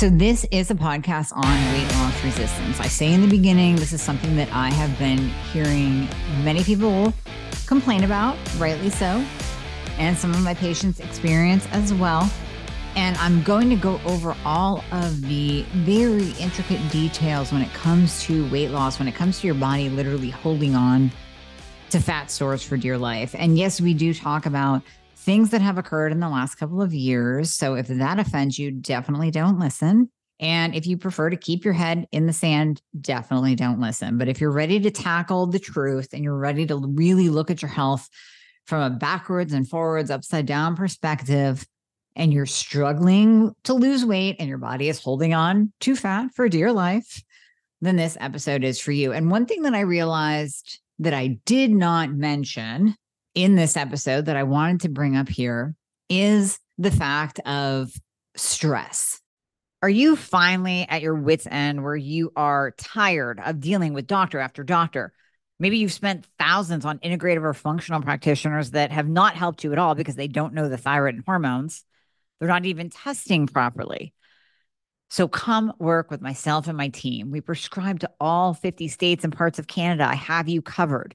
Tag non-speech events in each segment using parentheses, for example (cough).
So, this is a podcast on weight loss resistance. I say in the beginning, this is something that I have been hearing many people complain about, rightly so, and some of my patients experience as well. And I'm going to go over all of the very intricate details when it comes to weight loss, when it comes to your body literally holding on to fat stores for dear life. And yes, we do talk about things that have occurred in the last couple of years. So if that offends you, definitely don't listen. And if you prefer to keep your head in the sand, definitely don't listen. But if you're ready to tackle the truth and you're ready to really look at your health from a backwards and forwards, upside down perspective, and you're struggling to lose weight and your body is holding on to fat for dear life, then this episode is for you. And one thing that I realized that I did not mention in this episode that I wanted to bring up here is the fact of stress. Are you finally at your wits' end where you are tired of dealing with doctor after doctor? Maybe you've spent thousands on integrative or functional practitioners that have not helped you at all because they don't know the thyroid and hormones. They're not even testing properly. So come work with myself and my team. We prescribe to all 50 states and parts of Canada. I have you covered.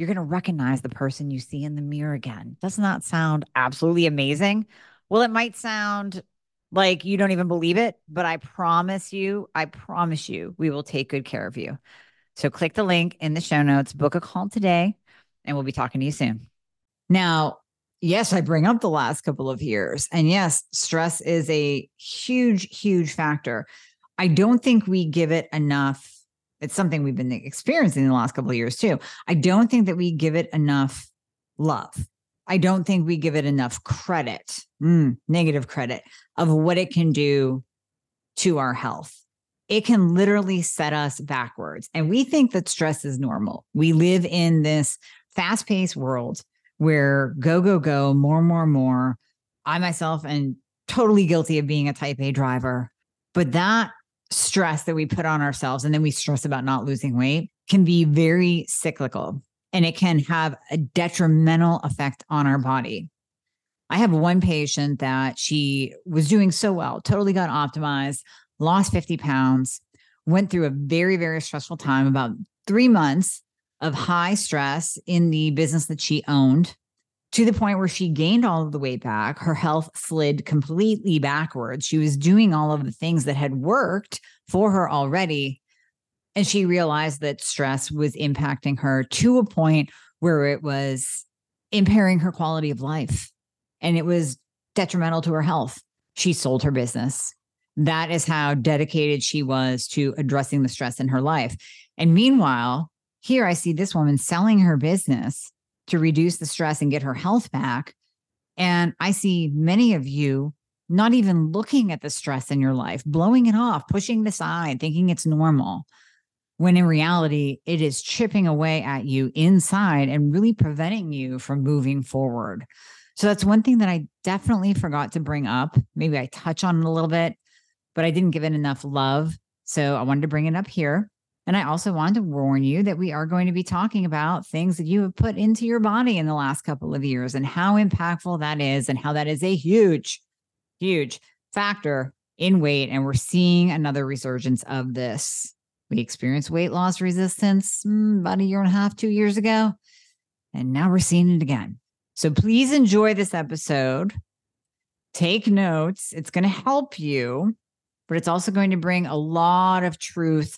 you're going to recognize the person you see in the mirror again. Does not that sound absolutely amazing. Well, it might sound like you don't even believe it, but I promise you, I promise you, we will take good care of you. So click the link in the show notes, book a call today, and we'll be talking to you soon. Now, yes, I bring up the last couple of years. And yes, stress is a huge, huge factor. I don't think we give it enough it's something we've been experiencing in the last couple of years too. I don't think that we give it enough love. I don't think we give it enough credit, mm, negative credit of what it can do to our health. It can literally set us backwards. And we think that stress is normal. We live in this fast paced world where go, go, go, more, more, more. I myself am totally guilty of being a type A driver, but that stress that we put on ourselves and then we stress about not losing weight can be very cyclical and it can have a detrimental effect on our body. I have one patient that she was doing so well, totally got optimized, lost 50 pounds, went through a very, very stressful time, about three months of high stress in the business that she owned to the point where she gained all of the weight back. Her health slid completely backwards. She was doing all of the things that had worked for her already. And she realized that stress was impacting her to a point where it was impairing her quality of life and it was detrimental to her health. She sold her business. That is how dedicated she was to addressing the stress in her life. And meanwhile, here I see this woman selling her business to reduce the stress and get her health back. And I see many of you not even looking at the stress in your life, blowing it off, pushing it aside, thinking it's normal. When in reality, it is chipping away at you inside and really preventing you from moving forward. So that's one thing that I definitely forgot to bring up. Maybe I touch on it a little bit, but I didn't give it enough love. So I wanted to bring it up here. And I also want to warn you that we are going to be talking about things that you have put into your body in the last couple of years and how impactful that is, and how that is a huge, huge factor in weight. And we're seeing another resurgence of this. We experienced weight loss resistance mm, about a year and a half, two years ago. And now we're seeing it again. So please enjoy this episode. Take notes. It's going to help you, but it's also going to bring a lot of truth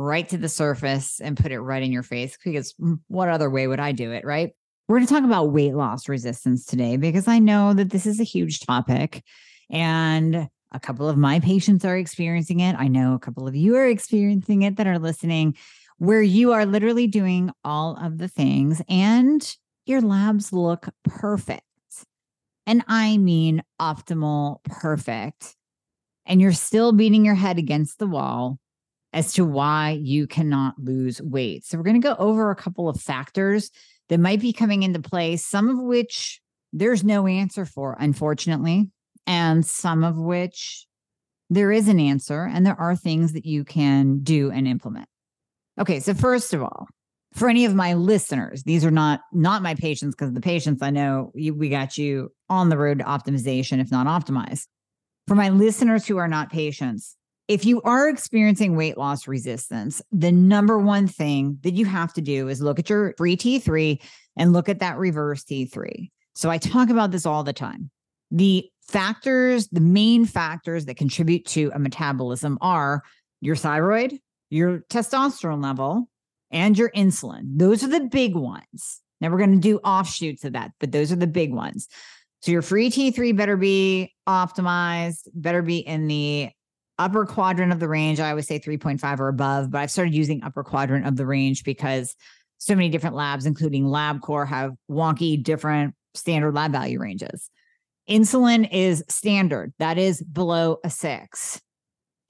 right to the surface and put it right in your face because what other way would I do it, right? We're going to talk about weight loss resistance today because I know that this is a huge topic and a couple of my patients are experiencing it. I know a couple of you are experiencing it that are listening, where you are literally doing all of the things and your labs look perfect. And I mean optimal perfect. And you're still beating your head against the wall as to why you cannot lose weight. So, we're going to go over a couple of factors that might be coming into play, some of which there's no answer for, unfortunately, and some of which there is an answer, and there are things that you can do and implement. Okay, so first of all, for any of my listeners, these are not not my patients because the patients I know you, we got you on the road to optimization, if not optimized. For my listeners who are not patients, if you are experiencing weight loss resistance, the number one thing that you have to do is look at your free T3 and look at that reverse T3. So I talk about this all the time. The factors, the main factors that contribute to a metabolism are your thyroid, your testosterone level, and your insulin. Those are the big ones. Now we're going to do offshoots of that, but those are the big ones. So your free T3 better be optimized, better be in the upper quadrant of the range. I always say 3.5 or above, but I've started using upper quadrant of the range because so many different labs, including LabCorp, have wonky different standard lab value ranges. Insulin is standard, that is below a six.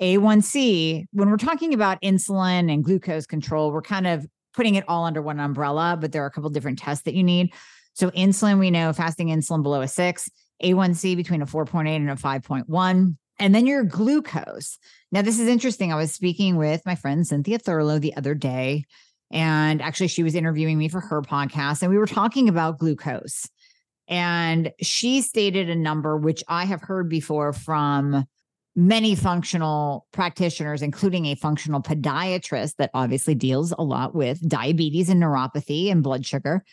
A1C, when we're talking about insulin and glucose control, we're kind of putting it all under one umbrella, but there are a couple different tests that you need. So, insulin, we know fasting insulin below a six, A1C between a 4.8 and a 5.1. And then your glucose. Now, this is interesting. I was speaking with my friend Cynthia Thurlow the other day, and actually, she was interviewing me for her podcast, and we were talking about glucose. And she stated a number which I have heard before from many functional practitioners, including a functional podiatrist that obviously deals a lot with diabetes and neuropathy and blood sugar,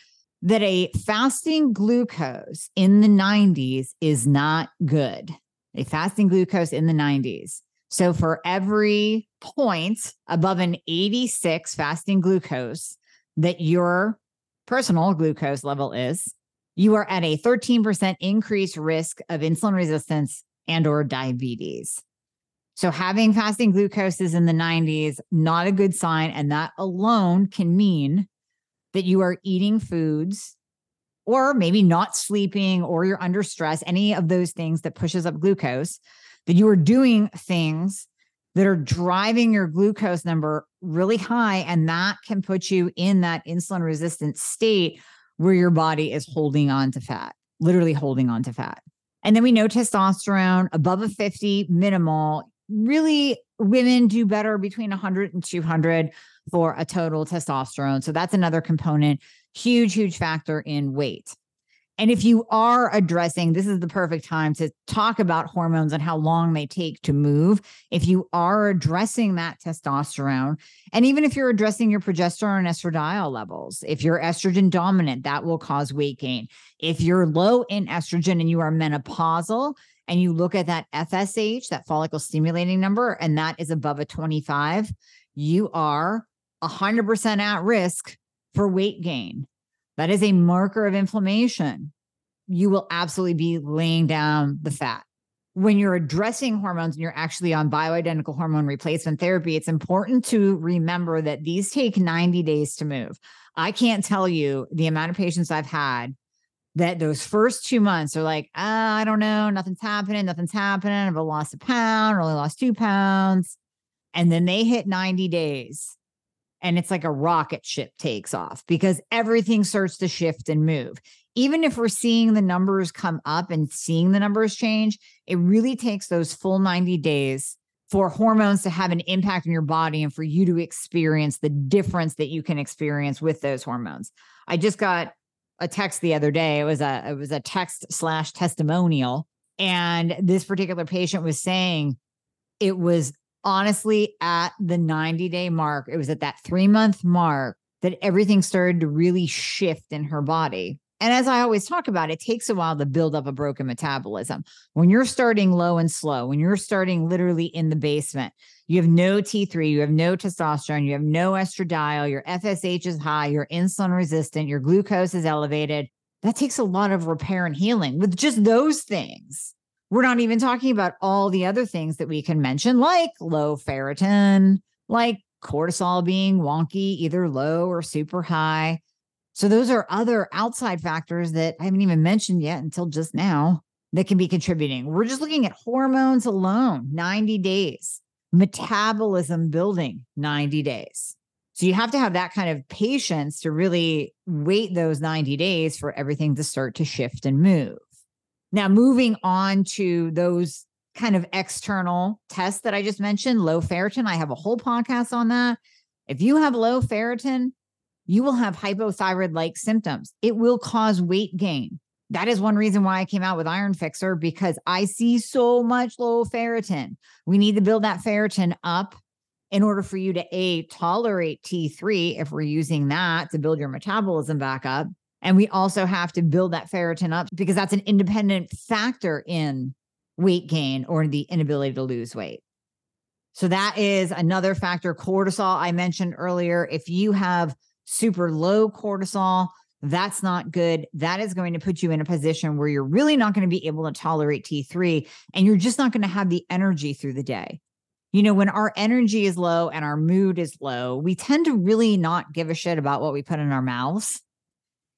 that a fasting glucose in the 90s is not good a fasting glucose in the 90s. So for every point above an 86 fasting glucose that your personal glucose level is, you are at a 13% increased risk of insulin resistance and or diabetes. So having fasting glucose is in the 90s, not a good sign. And that alone can mean that you are eating foods or maybe not sleeping or you're under stress, any of those things that pushes up glucose, that you are doing things that are driving your glucose number really high. And that can put you in that insulin resistant state where your body is holding on to fat, literally holding on to fat. And then we know testosterone above a 50 minimal. Really, women do better between 100 and 200 for a total testosterone. So that's another component huge, huge factor in weight. And if you are addressing, this is the perfect time to talk about hormones and how long they take to move. If you are addressing that testosterone, and even if you're addressing your progesterone and estradiol levels, if you're estrogen dominant, that will cause weight gain. If you're low in estrogen and you are menopausal, and you look at that FSH, that follicle stimulating number, and that is above a 25, you are 100% at risk for weight gain. That is a marker of inflammation. You will absolutely be laying down the fat. When you're addressing hormones and you're actually on bioidentical hormone replacement therapy, it's important to remember that these take 90 days to move. I can't tell you the amount of patients I've had that those first two months are like, oh, I don't know, nothing's happening, nothing's happening. I've lost a pound, only lost two pounds. And then they hit 90 days and it's like a rocket ship takes off because everything starts to shift and move. Even if we're seeing the numbers come up and seeing the numbers change, it really takes those full 90 days for hormones to have an impact in your body and for you to experience the difference that you can experience with those hormones. I just got a text the other day. It was a it was a text slash testimonial. And this particular patient was saying it was honestly at the 90 day mark, it was at that three month mark that everything started to really shift in her body. And as I always talk about, it takes a while to build up a broken metabolism. When you're starting low and slow, when you're starting literally in the basement, you have no T3, you have no testosterone, you have no estradiol, your FSH is high, you're insulin resistant, your glucose is elevated. That takes a lot of repair and healing with just those things. We're not even talking about all the other things that we can mention, like low ferritin, like cortisol being wonky, either low or super high. So, those are other outside factors that I haven't even mentioned yet until just now that can be contributing. We're just looking at hormones alone, 90 days. metabolism building 90 days. So you have to have that kind of patience to really wait those 90 days for everything to start to shift and move. Now, moving on to those kind of external tests that I just mentioned, low ferritin, I have a whole podcast on that. If you have low ferritin, you will have hypothyroid like symptoms. It will cause weight gain. That is one reason why I came out with Iron Fixxr because I see so much low ferritin. We need to build that ferritin up in order for you to A, tolerate T3 if we're using that to build your metabolism back up. And we also have to build that ferritin up because that's an independent factor in weight gain or the inability to lose weight. So that is another factor. Cortisol, I mentioned earlier. If you have super low cortisol, that's not good. That is going to put you in a position where you're really not going to be able to tolerate T3 and you're just not going to have the energy through the day. You know, when our energy is low and our mood is low, we tend to really not give a shit about what we put in our mouths.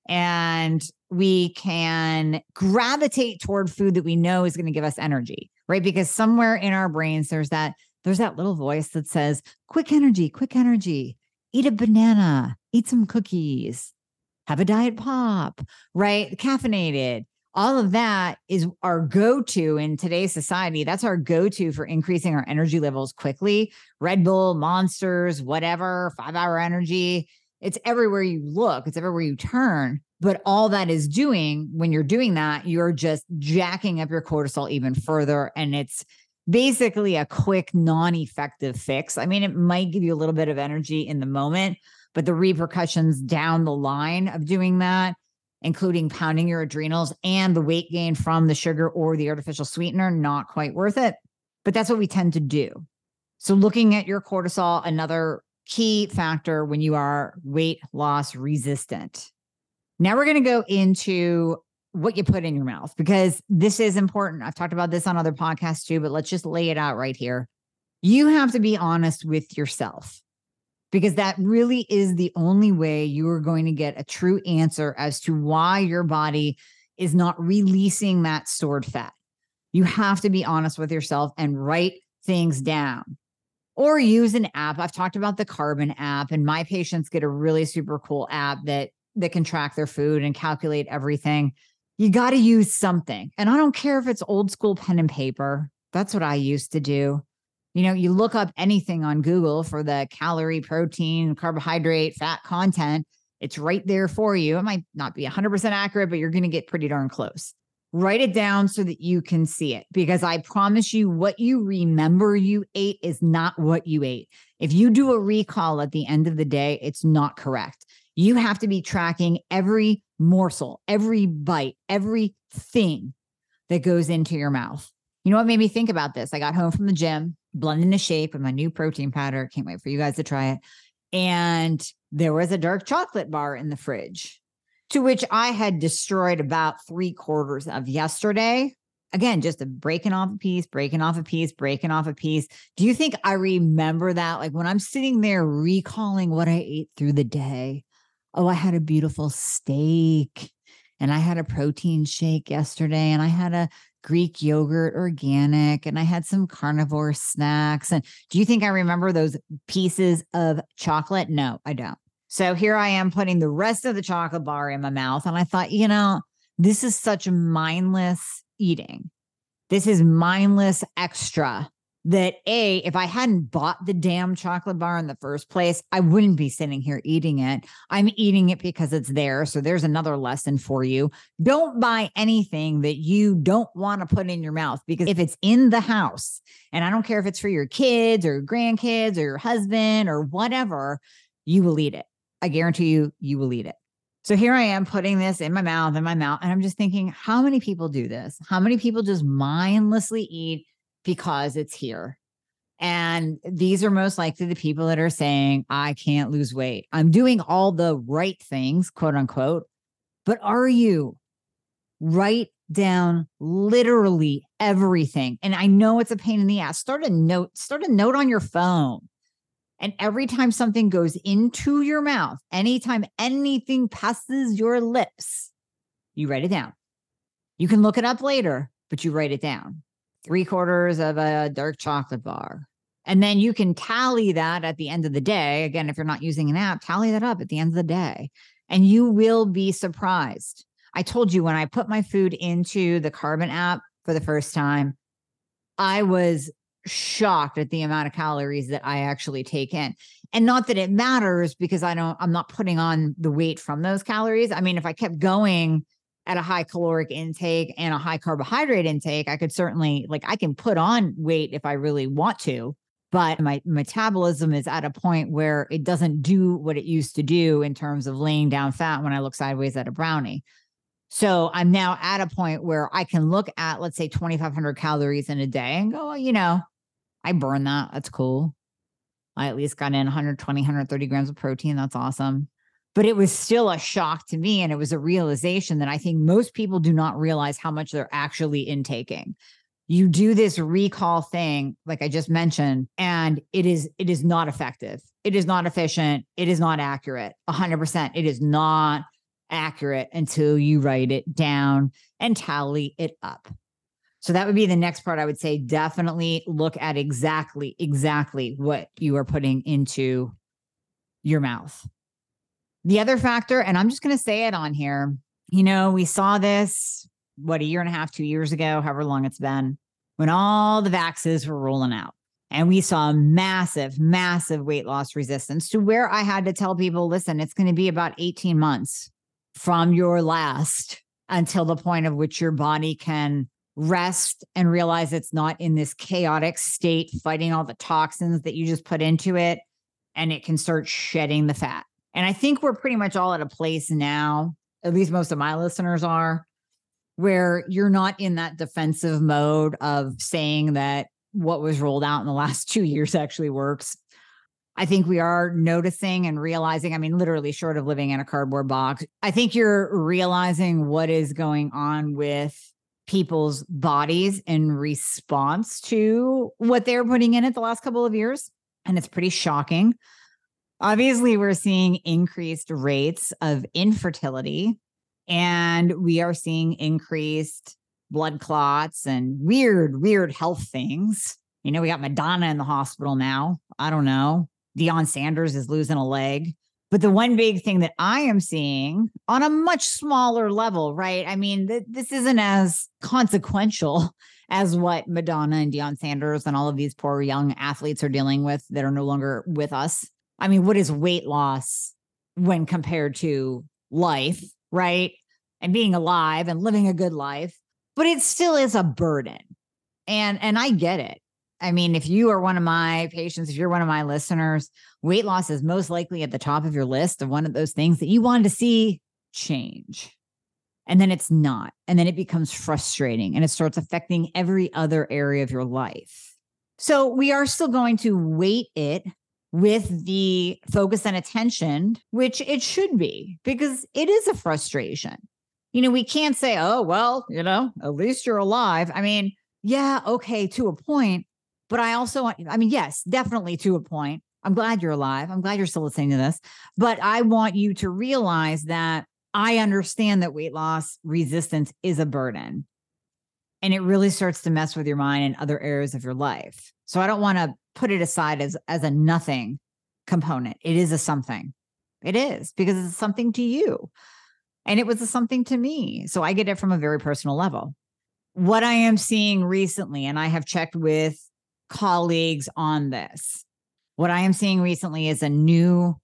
And we can gravitate toward food that we know is going to give us energy, right? Because somewhere in our brains, there's that there's that little voice that says, quick energy, quick energy, eat a banana, eat some cookies, have a diet pop, right? Caffeinated. All of that is our go to in today's society. That's our go to for increasing our energy levels quickly. Red Bull, monsters, whatever, five hour energy. It's everywhere you look, it's everywhere you turn. But all that is doing when you're doing that, you're just jacking up your cortisol even further. And it's basically a quick, non effective fix. I mean, it might give you a little bit of energy in the moment, but the repercussions down the line of doing that, including pounding your adrenals and the weight gain from the sugar or the artificial sweetener, not quite worth it. But that's what we tend to do. So, looking at your cortisol, another key factor when you are weight loss resistant. Now, we're going to go into what you put in your mouth because this is important. I've talked about this on other podcasts too, but let's just lay it out right here. You have to be honest with yourself because that really is the only way you are going to get a true answer as to why your body is not releasing that stored fat. You have to be honest with yourself and write things down or use an app. I've talked about the Carbon app, and my patients get a really super cool app that that can track their food and calculate everything. You got to use something. And I don't care if it's old school pen and paper. That's what I used to do. You know, you look up anything on Google for the calorie, protein, carbohydrate, fat content, it's right there for you. It might not be 100% accurate, but you're going to get pretty darn close. Write it down so that you can see it because I promise you, what you remember you ate is not what you ate. If you do a recall at the end of the day, it's not correct. You have to be tracking every morsel, every bite, everything that goes into your mouth. You know what made me think about this? I got home from the gym blending the shape of my new protein powder. Can't wait for you guys to try it. And there was a dark chocolate bar in the fridge, to which I had destroyed about three quarters of yesterday. Again, just a breaking off a piece, breaking off a piece, breaking off a piece. Do you think I remember that? Like when I'm sitting there recalling what I ate through the day. Oh, I had a beautiful steak and I had a protein shake yesterday and I had a Greek yogurt organic and I had some carnivore snacks. And do you think I remember those pieces of chocolate? No, I don't. So here I am putting the rest of the chocolate bar in my mouth. And I thought, you know, this is such mindless eating. This is mindless extra that A, if I hadn't bought the damn chocolate bar in the first place, I wouldn't be sitting here eating it. I'm eating it because it's there. So there's another lesson for you. Don't buy anything that you don't want to put in your mouth because if it's in the house, and I don't care if it's for your kids or grandkids or your husband or whatever, you will eat it. I guarantee you, you will eat it. So here I am putting this in my mouth, in my mouth, and I'm just thinking, how many people do this? How many people just mindlessly eat because it's here. And these are most likely the people that are saying, I can't lose weight. I'm doing all the right things, quote unquote. But are you? Write down literally everything. And I know it's a pain in the ass. Start a note, start a note on your phone. And every time something goes into your mouth, anytime anything passes your lips, you write it down. You can look it up later, but you write it down three quarters of a dark chocolate bar. And then you can tally that at the end of the day. Again, if you're not using an app, tally that up at the end of the day, and you will be surprised. I told you when I put my food into the Carbon app for the first time, I was shocked at the amount of calories that I actually take in. And not that it matters because I don't, I'm not putting on the weight from those calories. I mean, if I kept going at a high caloric intake and a high carbohydrate intake, I could certainly, like, I can put on weight if I really want to. But my metabolism is at a point where it doesn't do what it used to do in terms of laying down fat when I look sideways at a brownie. So I'm now at a point where I can look at, let's say, 2,500 calories in a day and go, well, you know, I burn that. That's cool. I at least got in 120, 130 grams of protein. That's awesome. But it was still a shock to me. And it was a realization that I think most people do not realize how much they're actually intaking. You do this recall thing, like I just mentioned, and it is it is not effective. It is not efficient. It is not accurate. 100%. It is not accurate until you write it down and tally it up. So that would be the next part I would say definitely look at exactly exactly what you are putting into your mouth. The other factor and I'm just going to say it on here. You know, we saw this what a year and a half, 2 years ago, however long it's been, when all the vaxes were rolling out. And we saw massive, massive weight loss resistance to where I had to tell people, listen, it's going to be about 18 months from your last until the point of which your body can rest and realize it's not in this chaotic state fighting all the toxins that you just put into it and it can start shedding the fat. And I think we're pretty much all at a place now, at least most of my listeners are, where you're not in that defensive mode of saying that what was rolled out in the last (laughs) two years actually works. I think we are noticing and realizing, I mean, literally short of living in a cardboard box, I think you're realizing what is going on with people's bodies in response to what they're putting in it the last couple of years. And it's pretty shocking. Obviously, we're seeing increased rates of infertility, and we are seeing increased blood clots and weird, weird health things. You know, we got Madonna in the hospital now. I don't know. Deion Sanders is losing a leg. But the one big thing that I am seeing on a much smaller level, right? I mean, th- this isn't as consequential (laughs) as what Madonna and Deion Sanders and all of these poor young athletes are dealing with that are no longer with us. I mean, what is weight loss when compared to life, right? And being alive and living a good life, but it still is a burden. And and I get it. I mean, if you are one of my patients, if you're one of my listeners, weight loss is most likely at the top of your list of one of those things that you wanted to see change. And then it's not. And then it becomes frustrating and it starts affecting every other area of your life. So we are still going to weight it with the focus and attention, which it should be because it is a frustration. You know, we can't say, oh, well, you know, at least you're alive. I mean, yeah, okay, to a point, but I also want, I mean, yes, definitely to a point. I'm glad you're alive. I'm glad you're still listening to this. But I want you to realize that I understand that weight loss resistance is a burden and it really starts to mess with your mind and other areas of your life. So I don't want to put it aside as as a nothing component. It is a something. It is because it's something to you. And it was a something to me. So I get it from a very personal level. What I am seeing recently, and I have checked with colleagues on this. What I am seeing recently is a new,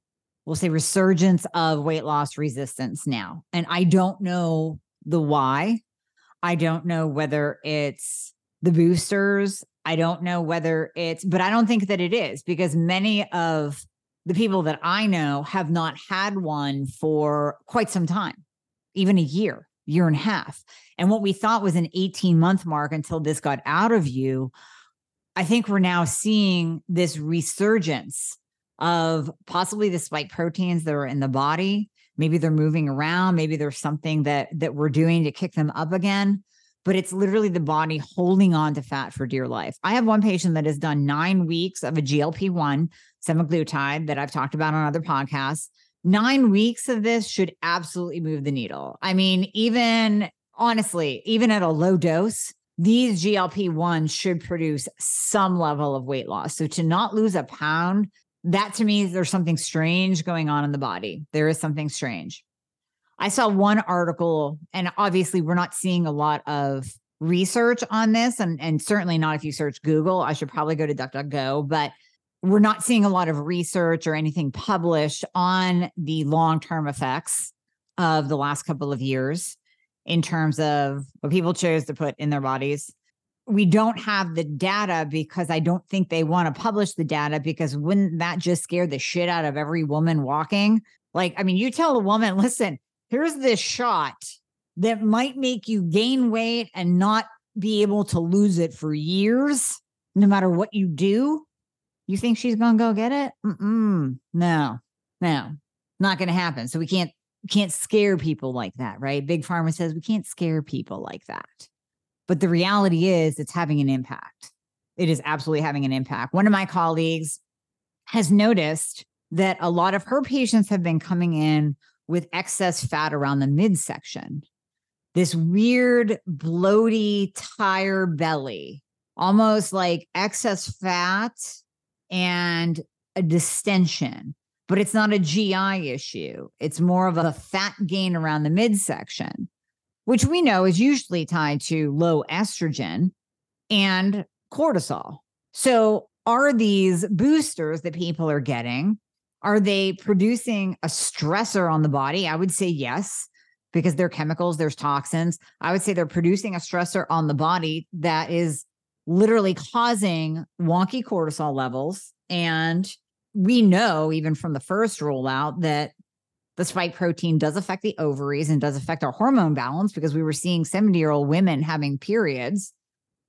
we'll say, resurgence of weight loss resistance now. And I don't know the why. I don't know whether it's the boosters. I don't know whether it's, but I don't think that it is because many of the people that I know have not had one for quite some time, even a year, year and a half. And what we thought was an 18 month mark until this got out of you I think we're now seeing this resurgence of possibly the spike proteins that are in the body. Maybe they're moving around. Maybe there's something that that we're doing to kick them up again. But it's literally the body holding on to fat for dear life. I have one patient that has done nine weeks of a GLP 1 semaglutide that I've talked about on other podcasts. Nine weeks of this should absolutely move the needle. I mean, even honestly, even at a low dose, these GLP 1s should produce some level of weight loss. So to not lose a pound, that to me, there's something strange going on in the body. There is something strange. I saw one article, and obviously, we're not seeing a lot of research on this, and, and certainly not if you search Google. I should probably go to DuckDuckGo, but we're not seeing a lot of research or anything published on the long term effects of the last couple of years in terms of what people chose to put in their bodies. We don't have the data because I don't think they want to publish the data because wouldn't that just scare the shit out of every woman walking? Like, I mean, you tell a woman, (laughs) listen, here's this shot that might make you gain weight and not be able to lose it for years, no matter what you do. You think she's to go get it? Mm-mm. No, no, not to happen. So we can't can't scare people like that, right? Big Pharma says we can't scare people like that. But the reality is it's having an impact. It is absolutely having an impact. One of my colleagues has noticed that a lot of her patients have been coming in with excess fat around the midsection. This weird, bloaty, tire belly, almost like excess fat and a distension but it's not a GI issue. It's more of a fat gain around the midsection, which we know is usually tied to low estrogen and cortisol. So, are these boosters that people are getting? Are they producing a stressor on the body? I would say yes, because they're chemicals, there's toxins. I would say they're producing a stressor on the body that is literally causing wonky cortisol levels and we know even from the first rollout that the spike protein does affect the ovaries and does affect our hormone balance because we were seeing 70 year old women having periods.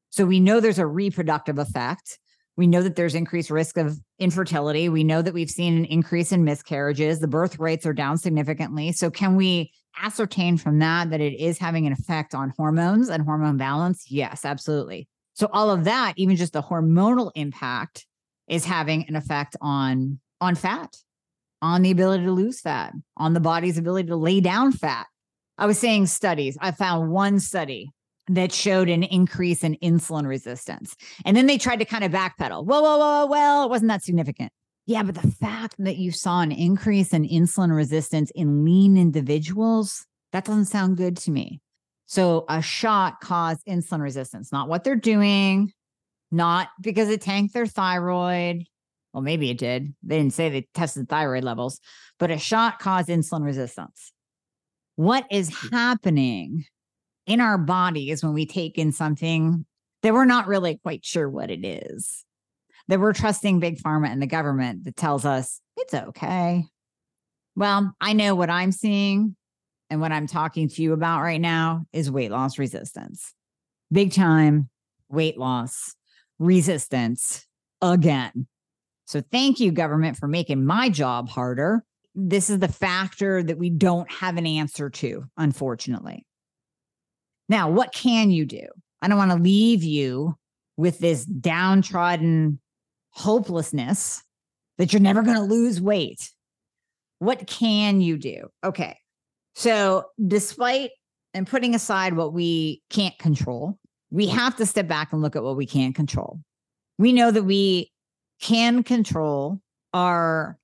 So we know there's a reproductive effect. We know that there's increased risk of infertility. We know that we've seen an increase in miscarriages. The birth rates are down significantly. So, can we ascertain from that that it is having an effect on hormones and hormone balance? Yes, absolutely. So, all of that, even just the hormonal impact, is having an effect on on fat, on the ability to lose fat, on the body's ability to lay down fat. I was saying studies. I found one study that showed an increase in insulin resistance. And then they tried to kind of backpedal. Whoa, whoa, whoa, well, it wasn't that significant. Yeah, but the fact that you saw an increase in insulin resistance in lean individuals, that doesn't sound good to me. So a shot caused insulin resistance, not what they're doing, not because it tanked their thyroid. Well, maybe it did. They didn't say they tested thyroid levels, but a shot caused insulin resistance. What is hmm. happening in our bodies when we take in something that we're not really quite sure what it is? That we're trusting big pharma and the government that tells us it's okay. Well, I know what I'm seeing and what I'm talking to you about right now is weight loss resistance. Big time weight loss resistance again. So thank you, government, for making my job harder. This is the factor that we don't have an answer to, unfortunately. Now, what can you do? I don't want to leave you with this downtrodden hopelessness that you're never going to lose weight. What can you do? Okay. So, despite and putting aside what we can't control, we have to step back and look at what we can control. We know that we can control our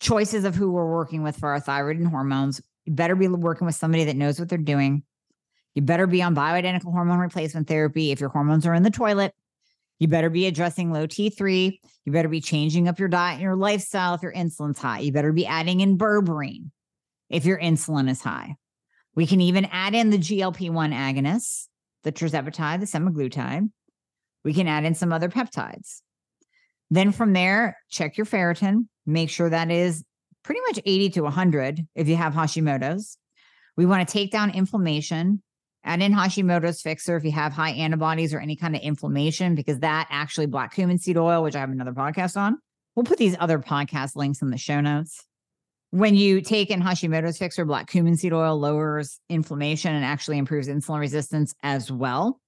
choices of who we're working with for our thyroid and hormones. You better be working with somebody that knows what they're doing. You better be on bioidentical hormone replacement therapy if your hormones are in the toilet. You better be addressing low T3. You better be changing up your diet and your lifestyle if your insulin's high. You better be adding in berberine if your insulin is high. We can even add in the GLP 1 agonists the tirzepatide, the semaglutide. We can add in some other peptides. Then from there, check your ferritin. Make sure that is pretty much 80 to 100 if you have Hashimoto's. We want to take down inflammation, add in Hashimoto's Fixxr if you have high antibodies or any kind of inflammation, because that actually black cumin seed oil, which I have another podcast on. We'll put these other podcast links in the show notes when you take in Hashimoto's Fixxr, black cumin seed oil lowers inflammation and actually improves insulin resistance as well.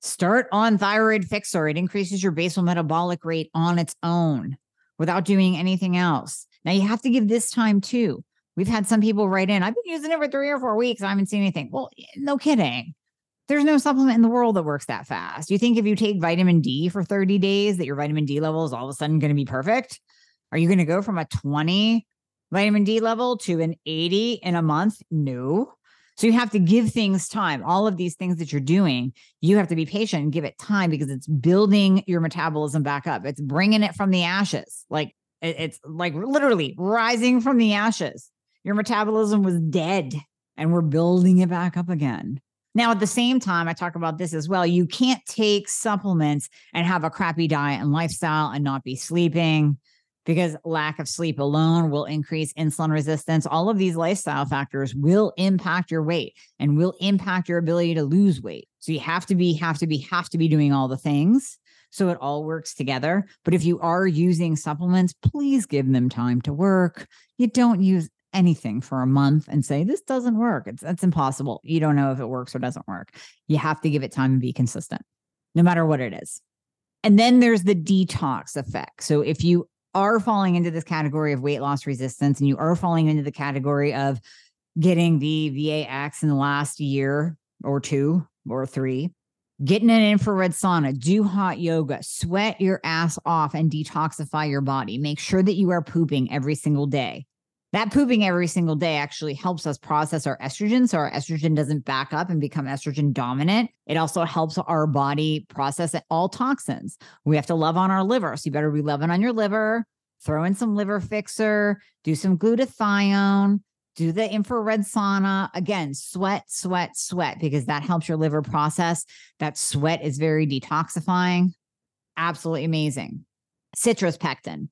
Start on thyroid Fixxr. It increases your basal metabolic rate on its own without doing anything else. Now you have to give this time too. We've had some people write in, I've been using it for three or four weeks. I haven't seen anything. Well, no kidding. There's no supplement in the world that works that fast. You think if you take vitamin D for 30 days that your vitamin D level is all of a sudden going to be perfect? Are you going to go from a 20 vitamin D level to an 80 in a month? No. So you have to give things time. All of these things that you're doing, you have to be patient and give it time because it's building your metabolism back up. It's bringing it from the ashes. Like it's like literally rising from the ashes. Your metabolism was dead and we're building it back up again. Now, at the same time, I talk about this as well. You can't take supplements and have a crappy diet and lifestyle and not be sleeping because lack of sleep alone will increase insulin resistance. All of these lifestyle factors will impact your weight and will impact your ability to lose weight. So you have to be, have to be, have to be doing all the things so it all works together. But if you are using supplements, please give them time to work. You don't use anything for a month and say this doesn't work. It's that's impossible. You don't know if it works or doesn't work. You have to give it time and be consistent, no matter what it is. And then there's the detox effect. So if you are falling into this category of weight loss resistance and you are falling into the category of getting the VAX in the last year or two or three, getting an infrared sauna, do hot yoga, sweat your ass off and detoxify your body. Make sure that you are pooping every single day that pooping every single day actually helps us process our estrogen so our estrogen doesn't back up and become estrogen dominant. It also helps our body process all toxins. We have to love on our liver. So you better be loving on your liver, throw in some liver Fixxr, do some glutathione, do the infrared sauna. Again, sweat, sweat, sweat, because that helps your liver process. That sweat is very detoxifying. Absolutely amazing. Citrus pectin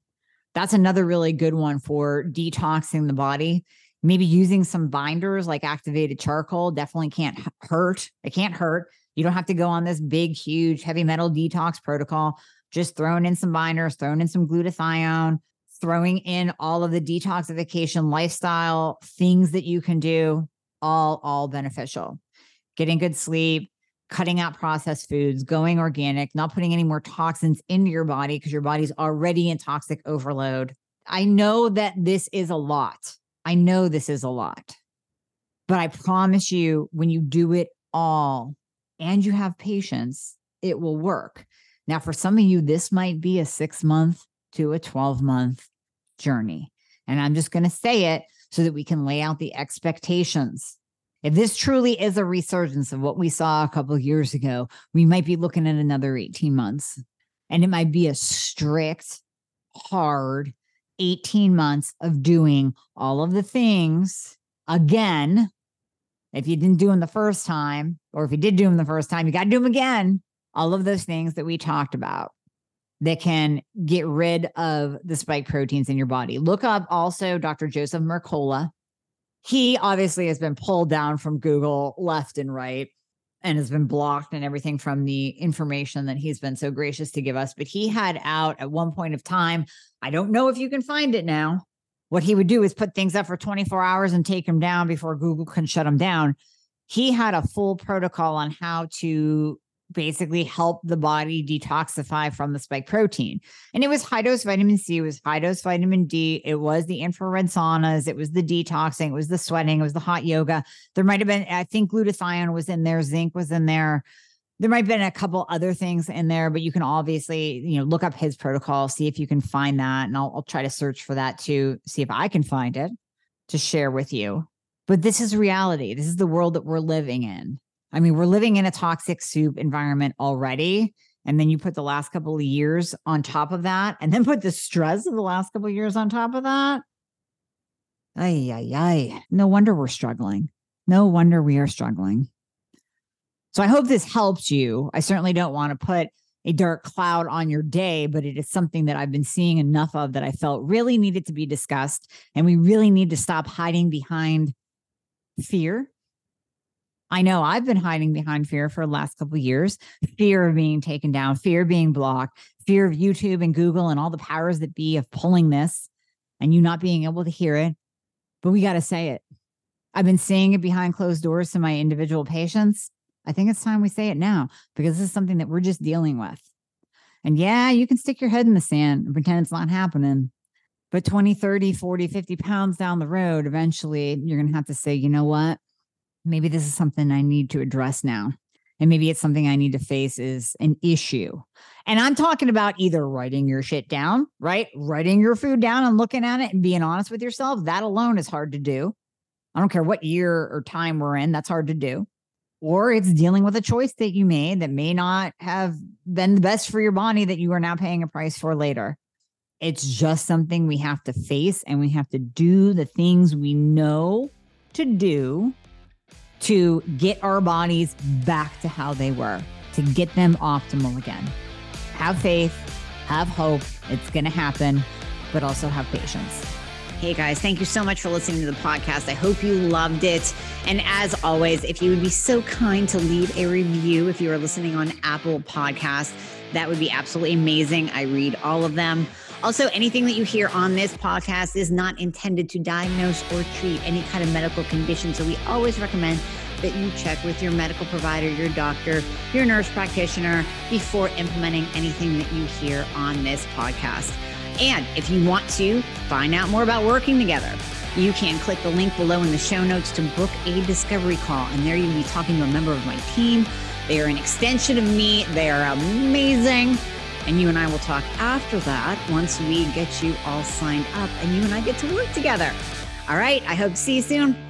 that's another really good one for detoxing the body. Maybe using some binders like activated charcoal definitely can't hurt. It can't hurt. You don't have to go on this big, huge heavy metal detox protocol. Just throwing in some binders, throwing in some glutathione, throwing in all of the detoxification lifestyle things that you can do, all, all beneficial. Getting good sleep, cutting out processed foods, going organic, not putting any more toxins into your body because your body's already in toxic overload. I know that this is a lot. I know this is a lot. But I promise you, when you do it all and you have patience, it will work. Now, for some of you, this might be a six month to a 12 month journey. And I'm just going to say it so that we can lay out the expectations if this truly is a resurgence of what we saw a couple of years ago, we might be looking at another 18 months. And it might be a strict, hard 18 months of doing all of the things again. If you didn't do them the first time, or if you did do them the first time, you got to do them again. All of those things that we talked about that can get rid of the spike proteins in your body. Look up also Dr. Joseph Mercola he obviously has been pulled down from Google left and right and has been blocked and everything from the information that he's been so gracious to give us. But he had out at one point of time, I don't know if you can find it now. What he would do is put things up for 24 hours and take them down before Google can shut them down. He had a full protocol on how to basically help the body detoxify from the spike protein. And it was high dose vitamin C, it was high dose vitamin D, it was the infrared saunas, it was the detoxing, it was the sweating, it was the hot yoga. There might have been, I think glutathione was in there, zinc was in there. There might have been a couple other things in there, but you can obviously, you know, look up his protocol, see if you can find that. And I'll, I'll try to search for that too, see if I can find it to share with you. But this is reality. This is the world that we're living in. I mean, we're living in a toxic soup environment already. And then you put the last couple of years on top of that, and then put the stress of the last couple of years on top of that. Ay, ay, ay. No wonder we're struggling. No wonder we are struggling. So I hope this helps you. I certainly don't want to put a dark cloud on your day, but it is something that I've been seeing enough of that I felt really needed to be discussed. And we really need to stop hiding behind fear I know I've been hiding behind fear for the last couple years fear of being taken down, fear of being blocked, fear of YouTube and Google and all the powers that be of pulling this and you not being able to hear it. But we got to say it. I've been saying it behind closed doors to my individual patients. I think it's time we say it now because this is something that we're just dealing with. And yeah, you can stick your head in the sand and pretend it's not happening. But 20, 30, 40, 50 pounds down the road, eventually you're going to have to say, you know what? Maybe this is something I need to address now. And maybe it's something I need to face is an issue. And I'm talking about either writing your shit down, right? Writing your food down and looking at it and being honest with yourself. That alone is hard to do. I don't care what year or time we're in, that's hard to do. Or it's dealing with a choice that you made that may not have been the best for your body that you are now paying a price for later. It's just something we have to face and we have to do the things we know to do to get our bodies back to how they were, to get them optimal again. Have faith, have hope. It's going to happen, but also have patience. Hey guys, thank you so much for listening to the podcast. I hope you loved it. And as always, if you would be so kind to leave a review if you are listening on Apple Podcast, that would be absolutely amazing. I read all of them. Also, anything that you hear on this podcast is not intended to diagnose or treat any kind of medical condition. So we always recommend that you check with your medical provider, your doctor, your nurse practitioner before implementing anything that you hear on this podcast. And if you want to find out more about working together, you can click the link below in the show notes to book a discovery call. And there you'll be talking to a member of my team. They are an extension of me, they are amazing. And you and I will talk after that once we get you all signed up and you and I get to work together. All right. I hope to see you soon.